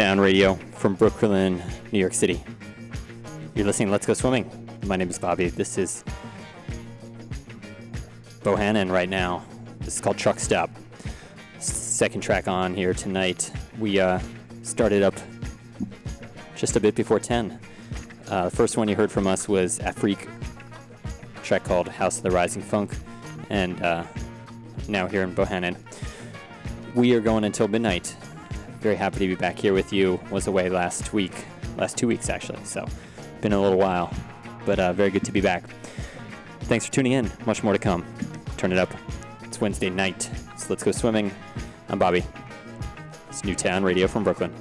Newtown Radio from Brooklyn, New York City. You're listening to Let's Go Swimming. My name is Bobby. This is Bohannon right now. This is called Truck Stop. Second track on here tonight. We uh, started up just a bit before 10. Uh, the first one you heard from us was Afrique, track called House of the Rising Funk, and uh, now here in Bohannon. We are going until midnight very happy to be back here with you. Was away last week, last two weeks actually, so been a little while, but uh, very good to be back. Thanks for tuning in. Much more to come. Turn it up. It's Wednesday night, so let's go swimming. I'm Bobby. It's Newtown Radio from Brooklyn.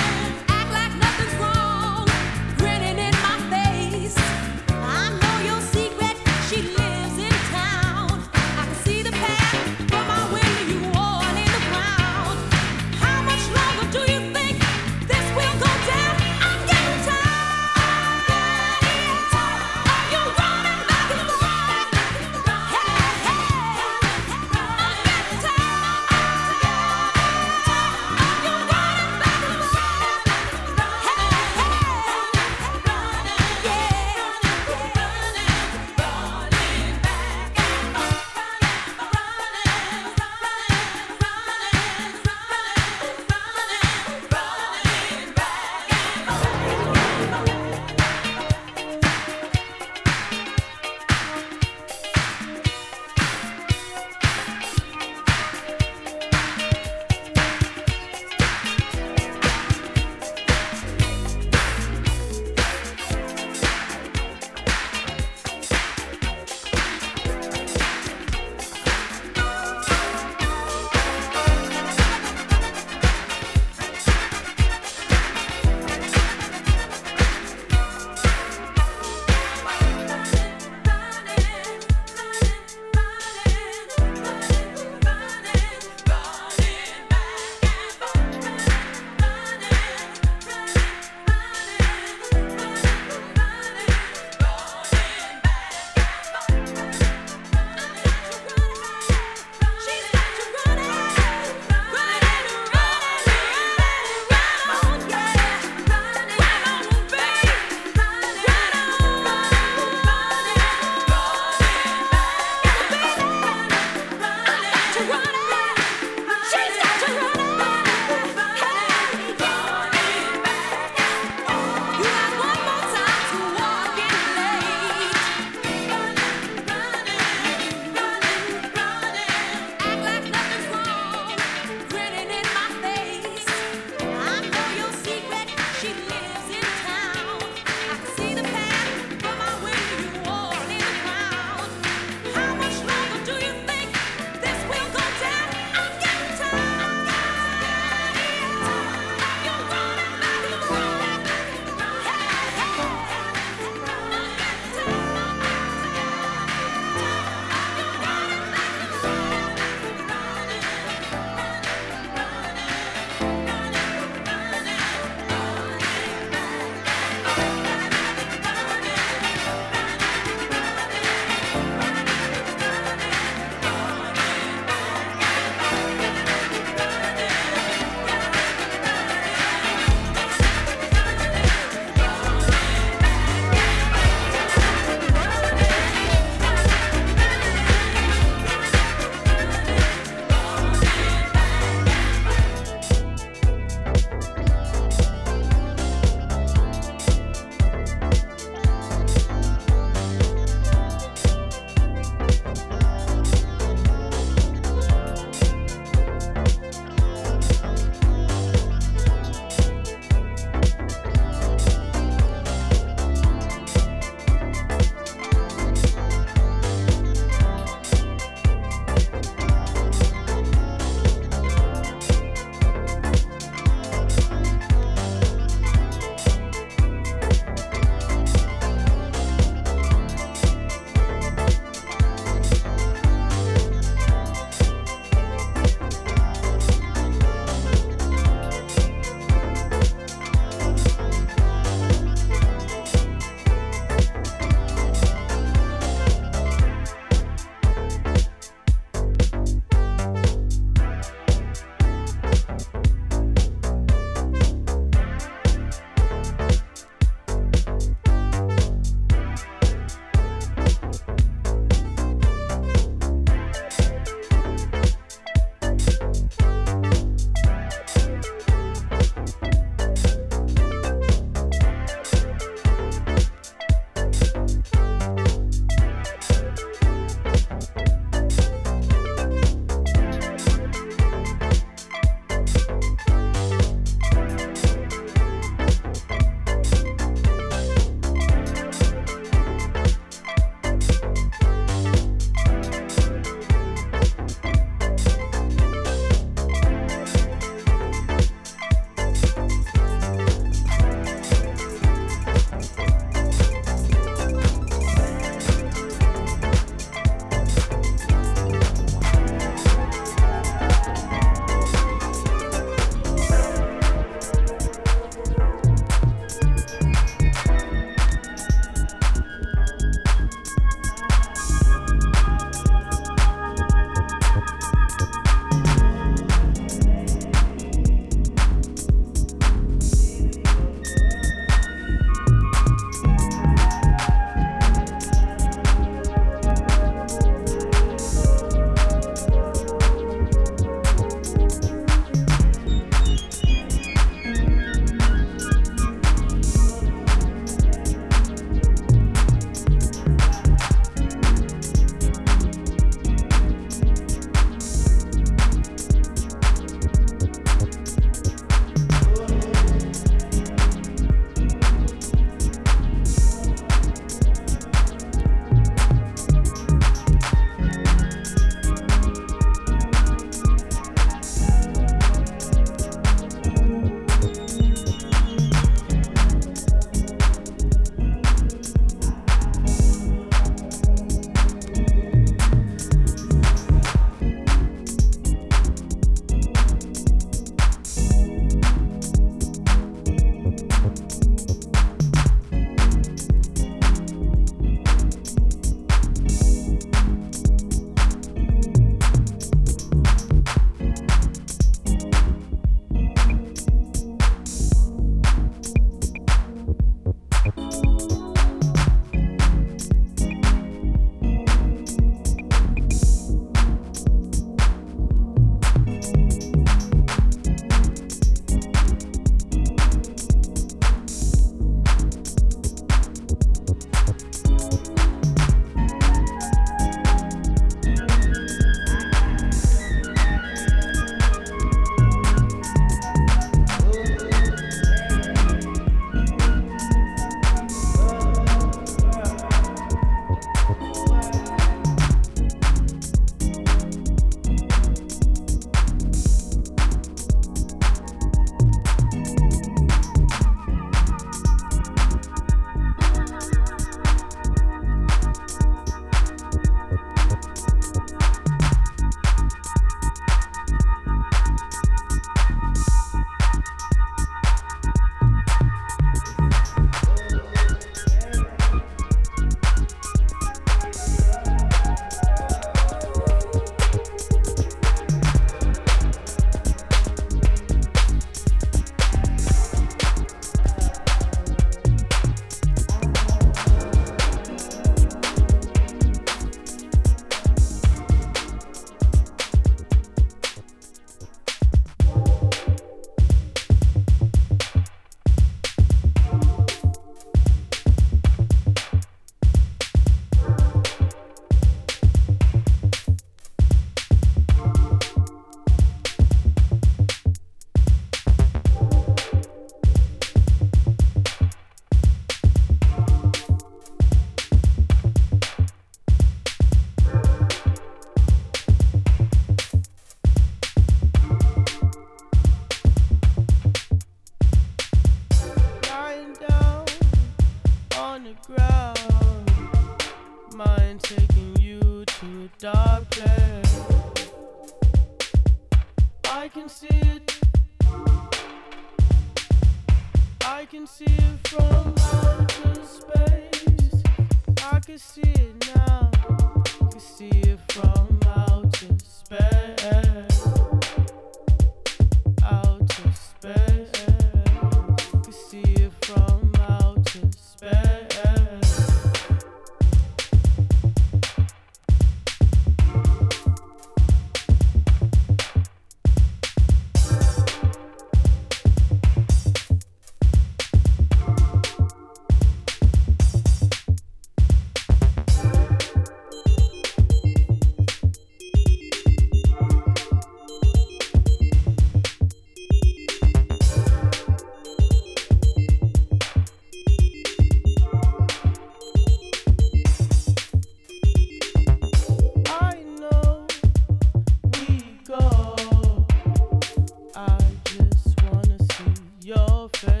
selfish.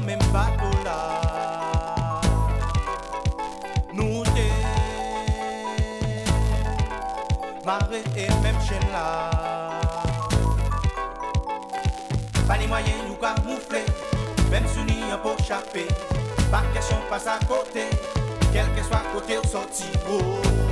même bateau là. Nous t'es marée et même chaîne là. Pas les moyens, nous camoufler, même soumis pour chaper. Pas question, passe à côté, quel que soit côté ou sorti. Oh.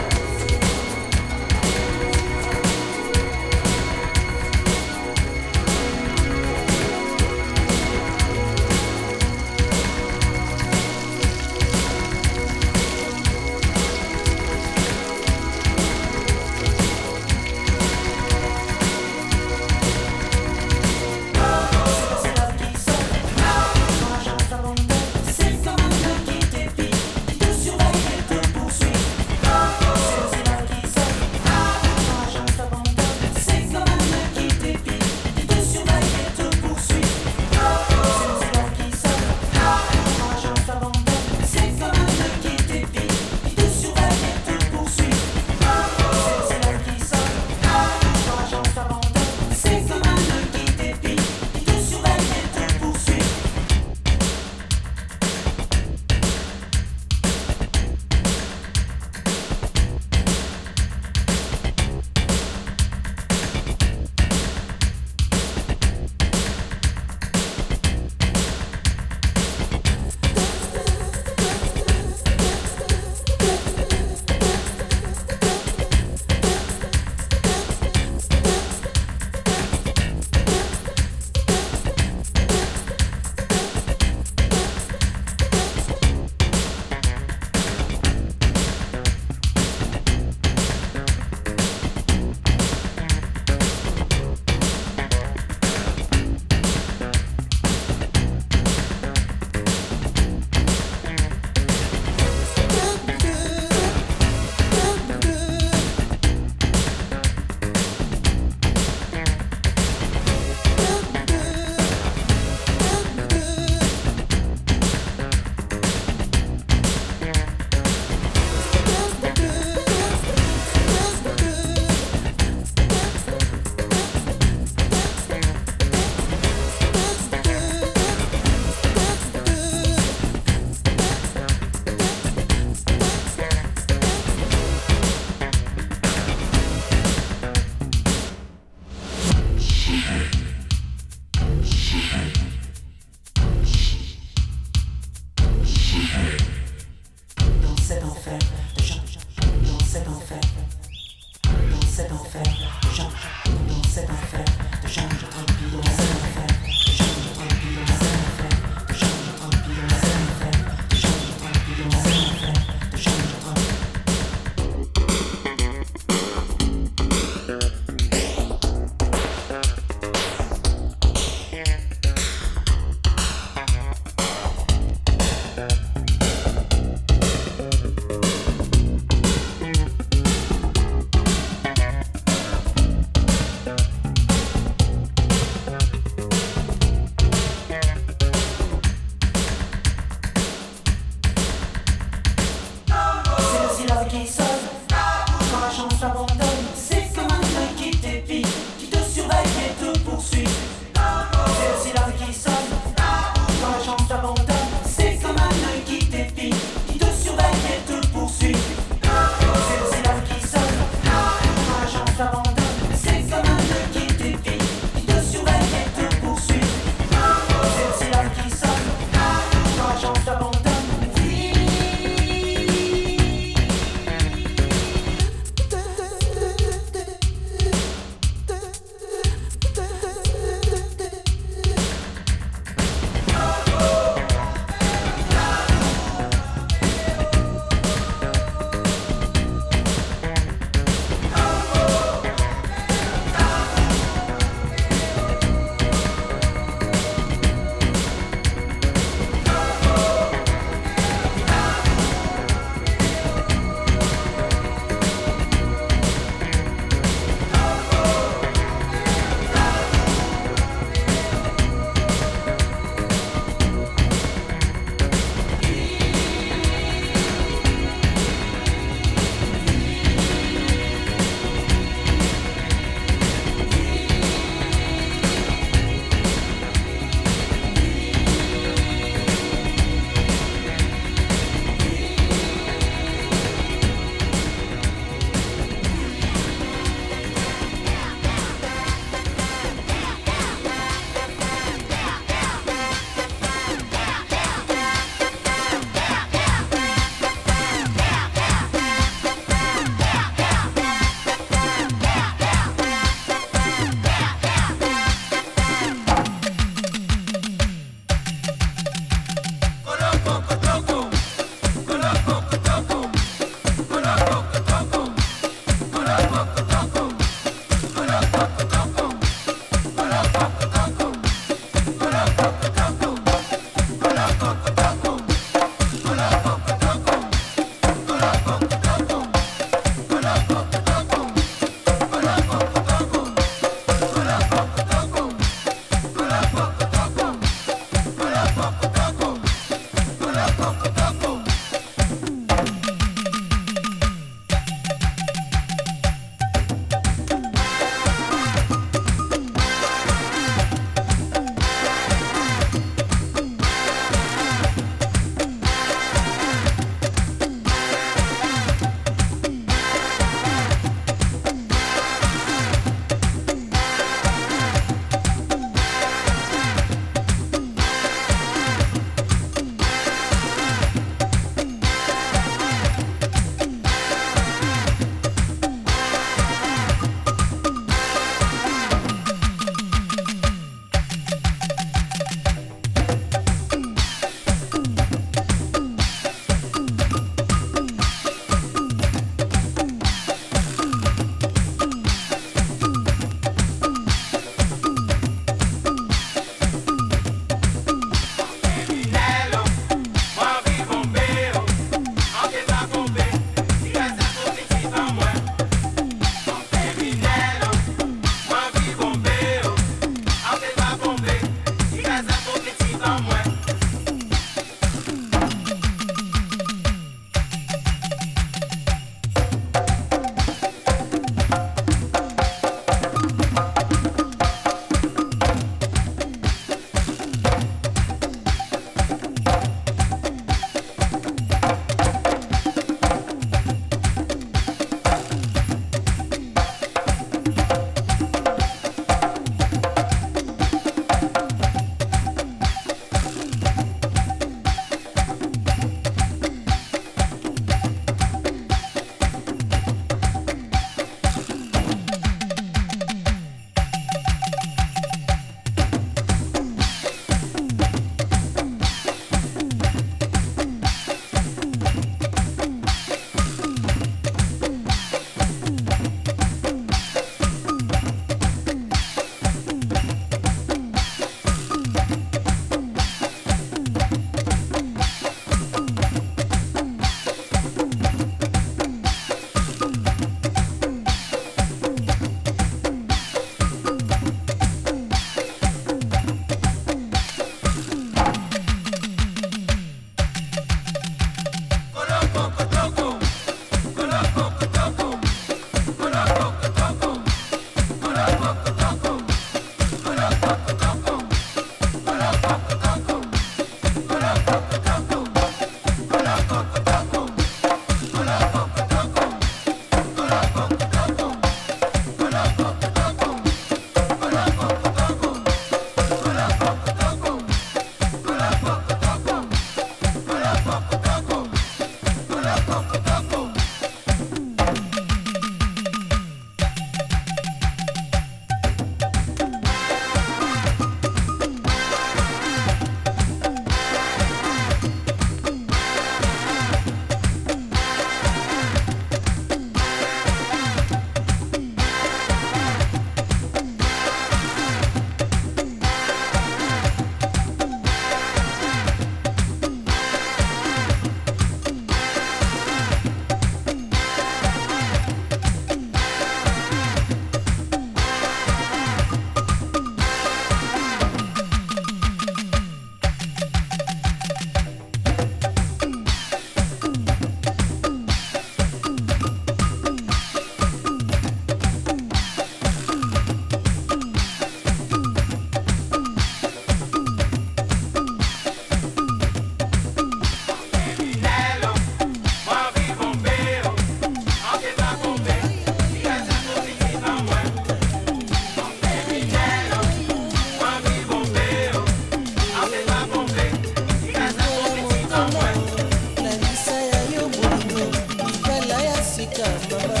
Shama.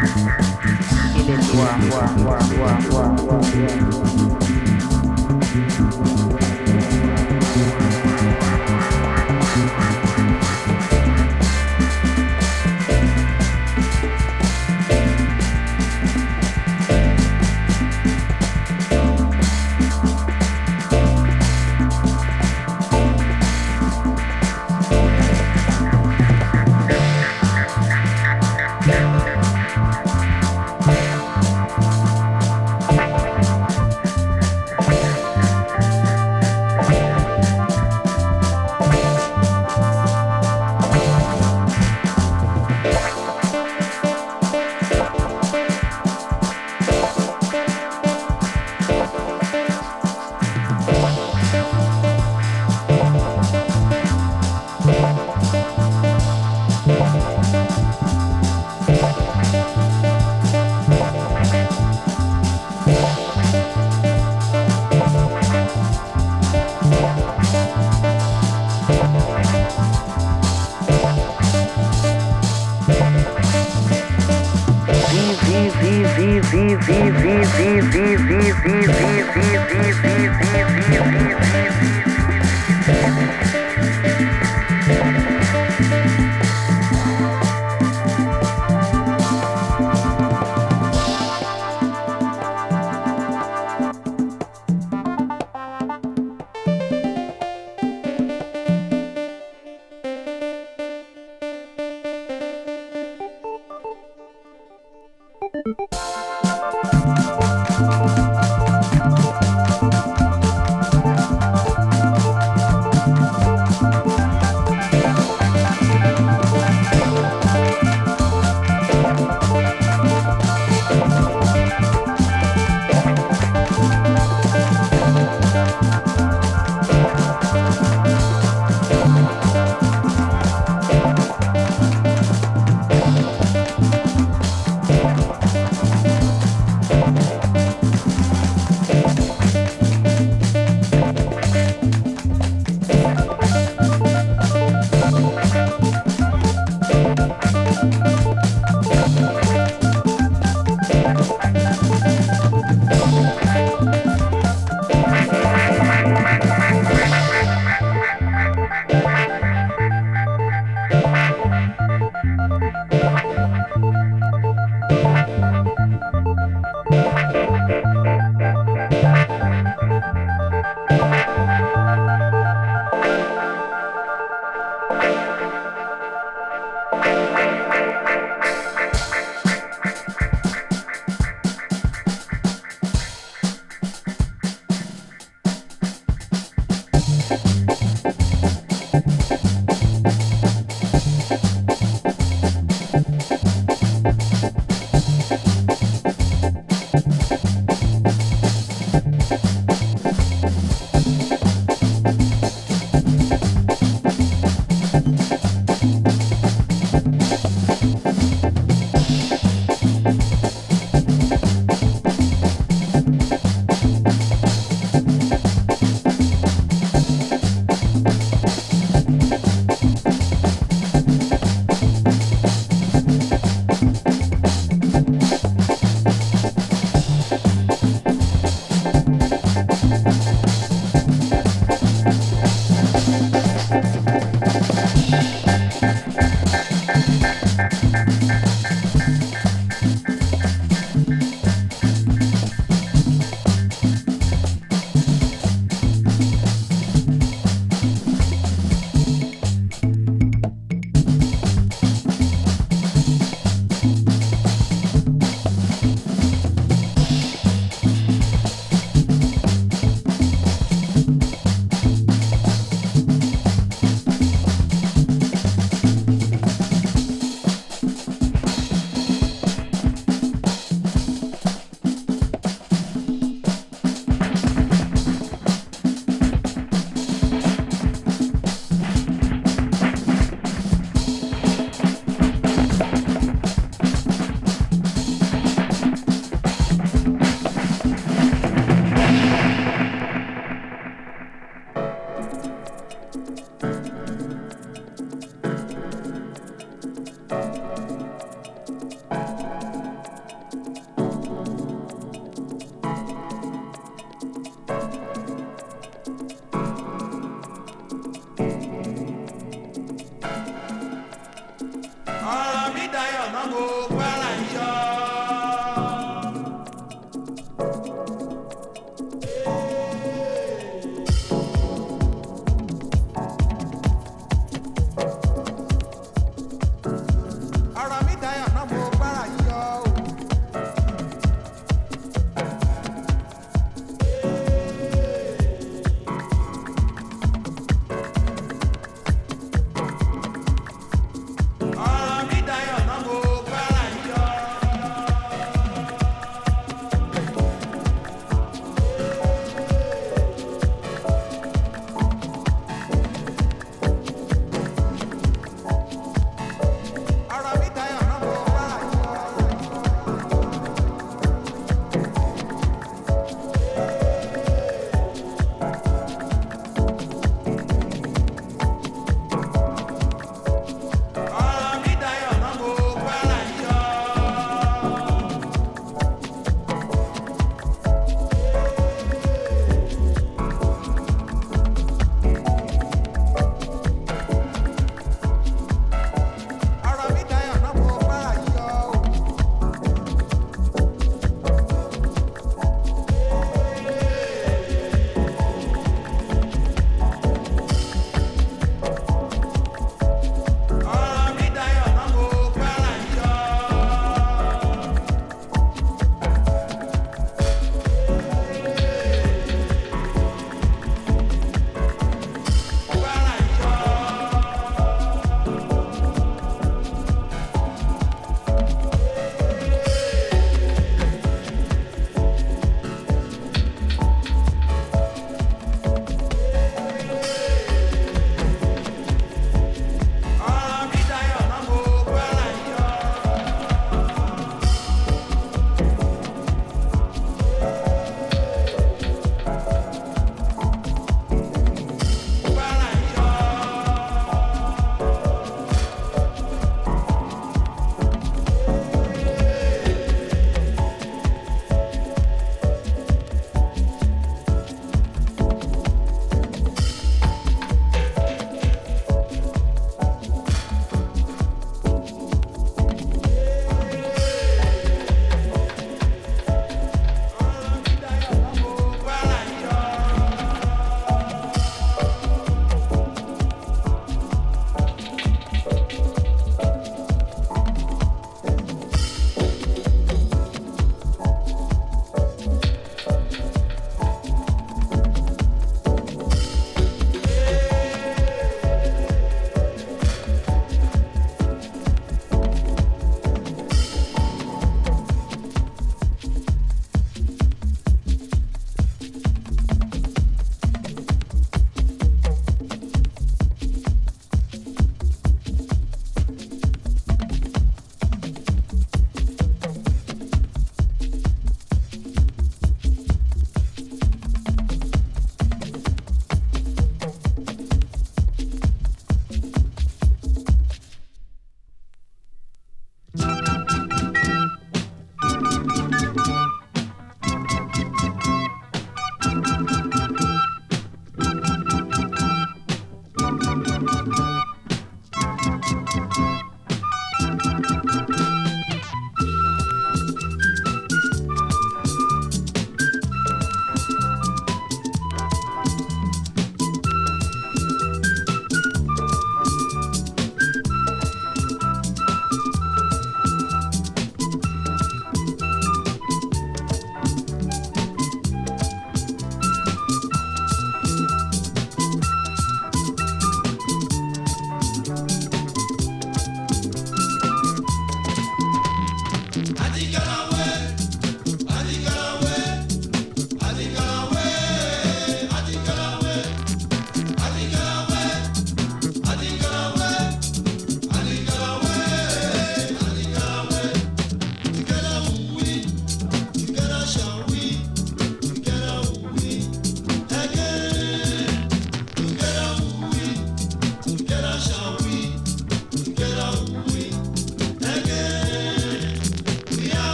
Il est Thank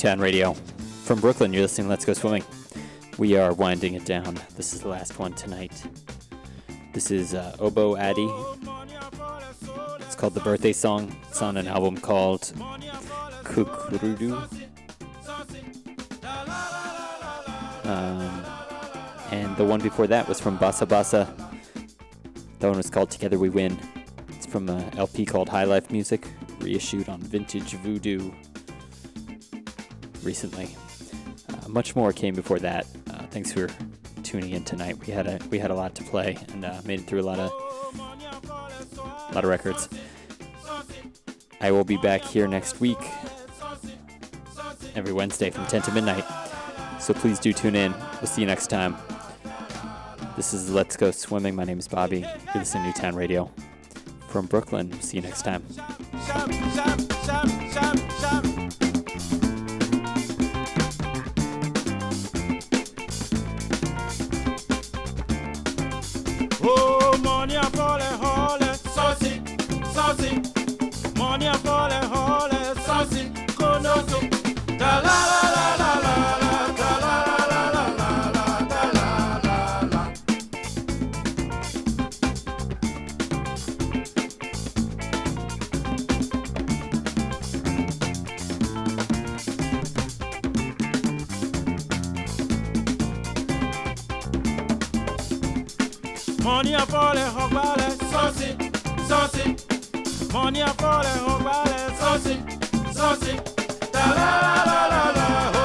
Newtown Radio. From Brooklyn, you're listening Let's Go Swimming. We are winding it down. This is the last one tonight. This is uh, Obo Addy. It's called The Birthday Song. It's on an album called Kukurudu. Um, and the one before that was from Basa Basa. That one was called Together We Win. It's from a LP called High Life Music, reissued on Vintage Voodoo recently. Uh, much more came before that. Uh, thanks for tuning in tonight. We had a we had a lot to play and uh, made it through a lot of a lot of records. I will be back here next week, every Wednesday from 10 to midnight. So please do tune in. We'll see you next time. This is Let's Go Swimming. My name is Bobby. You're listening to Newtown Radio from Brooklyn. See you next time. Money a folle, holle, saucy, konoso. Da la la la la la la, da la la la la la la, da la la la. Money folle, hogbale, saucy, saucy. mo ní ọkọ rẹ̀ ń la la la tàlálàlà.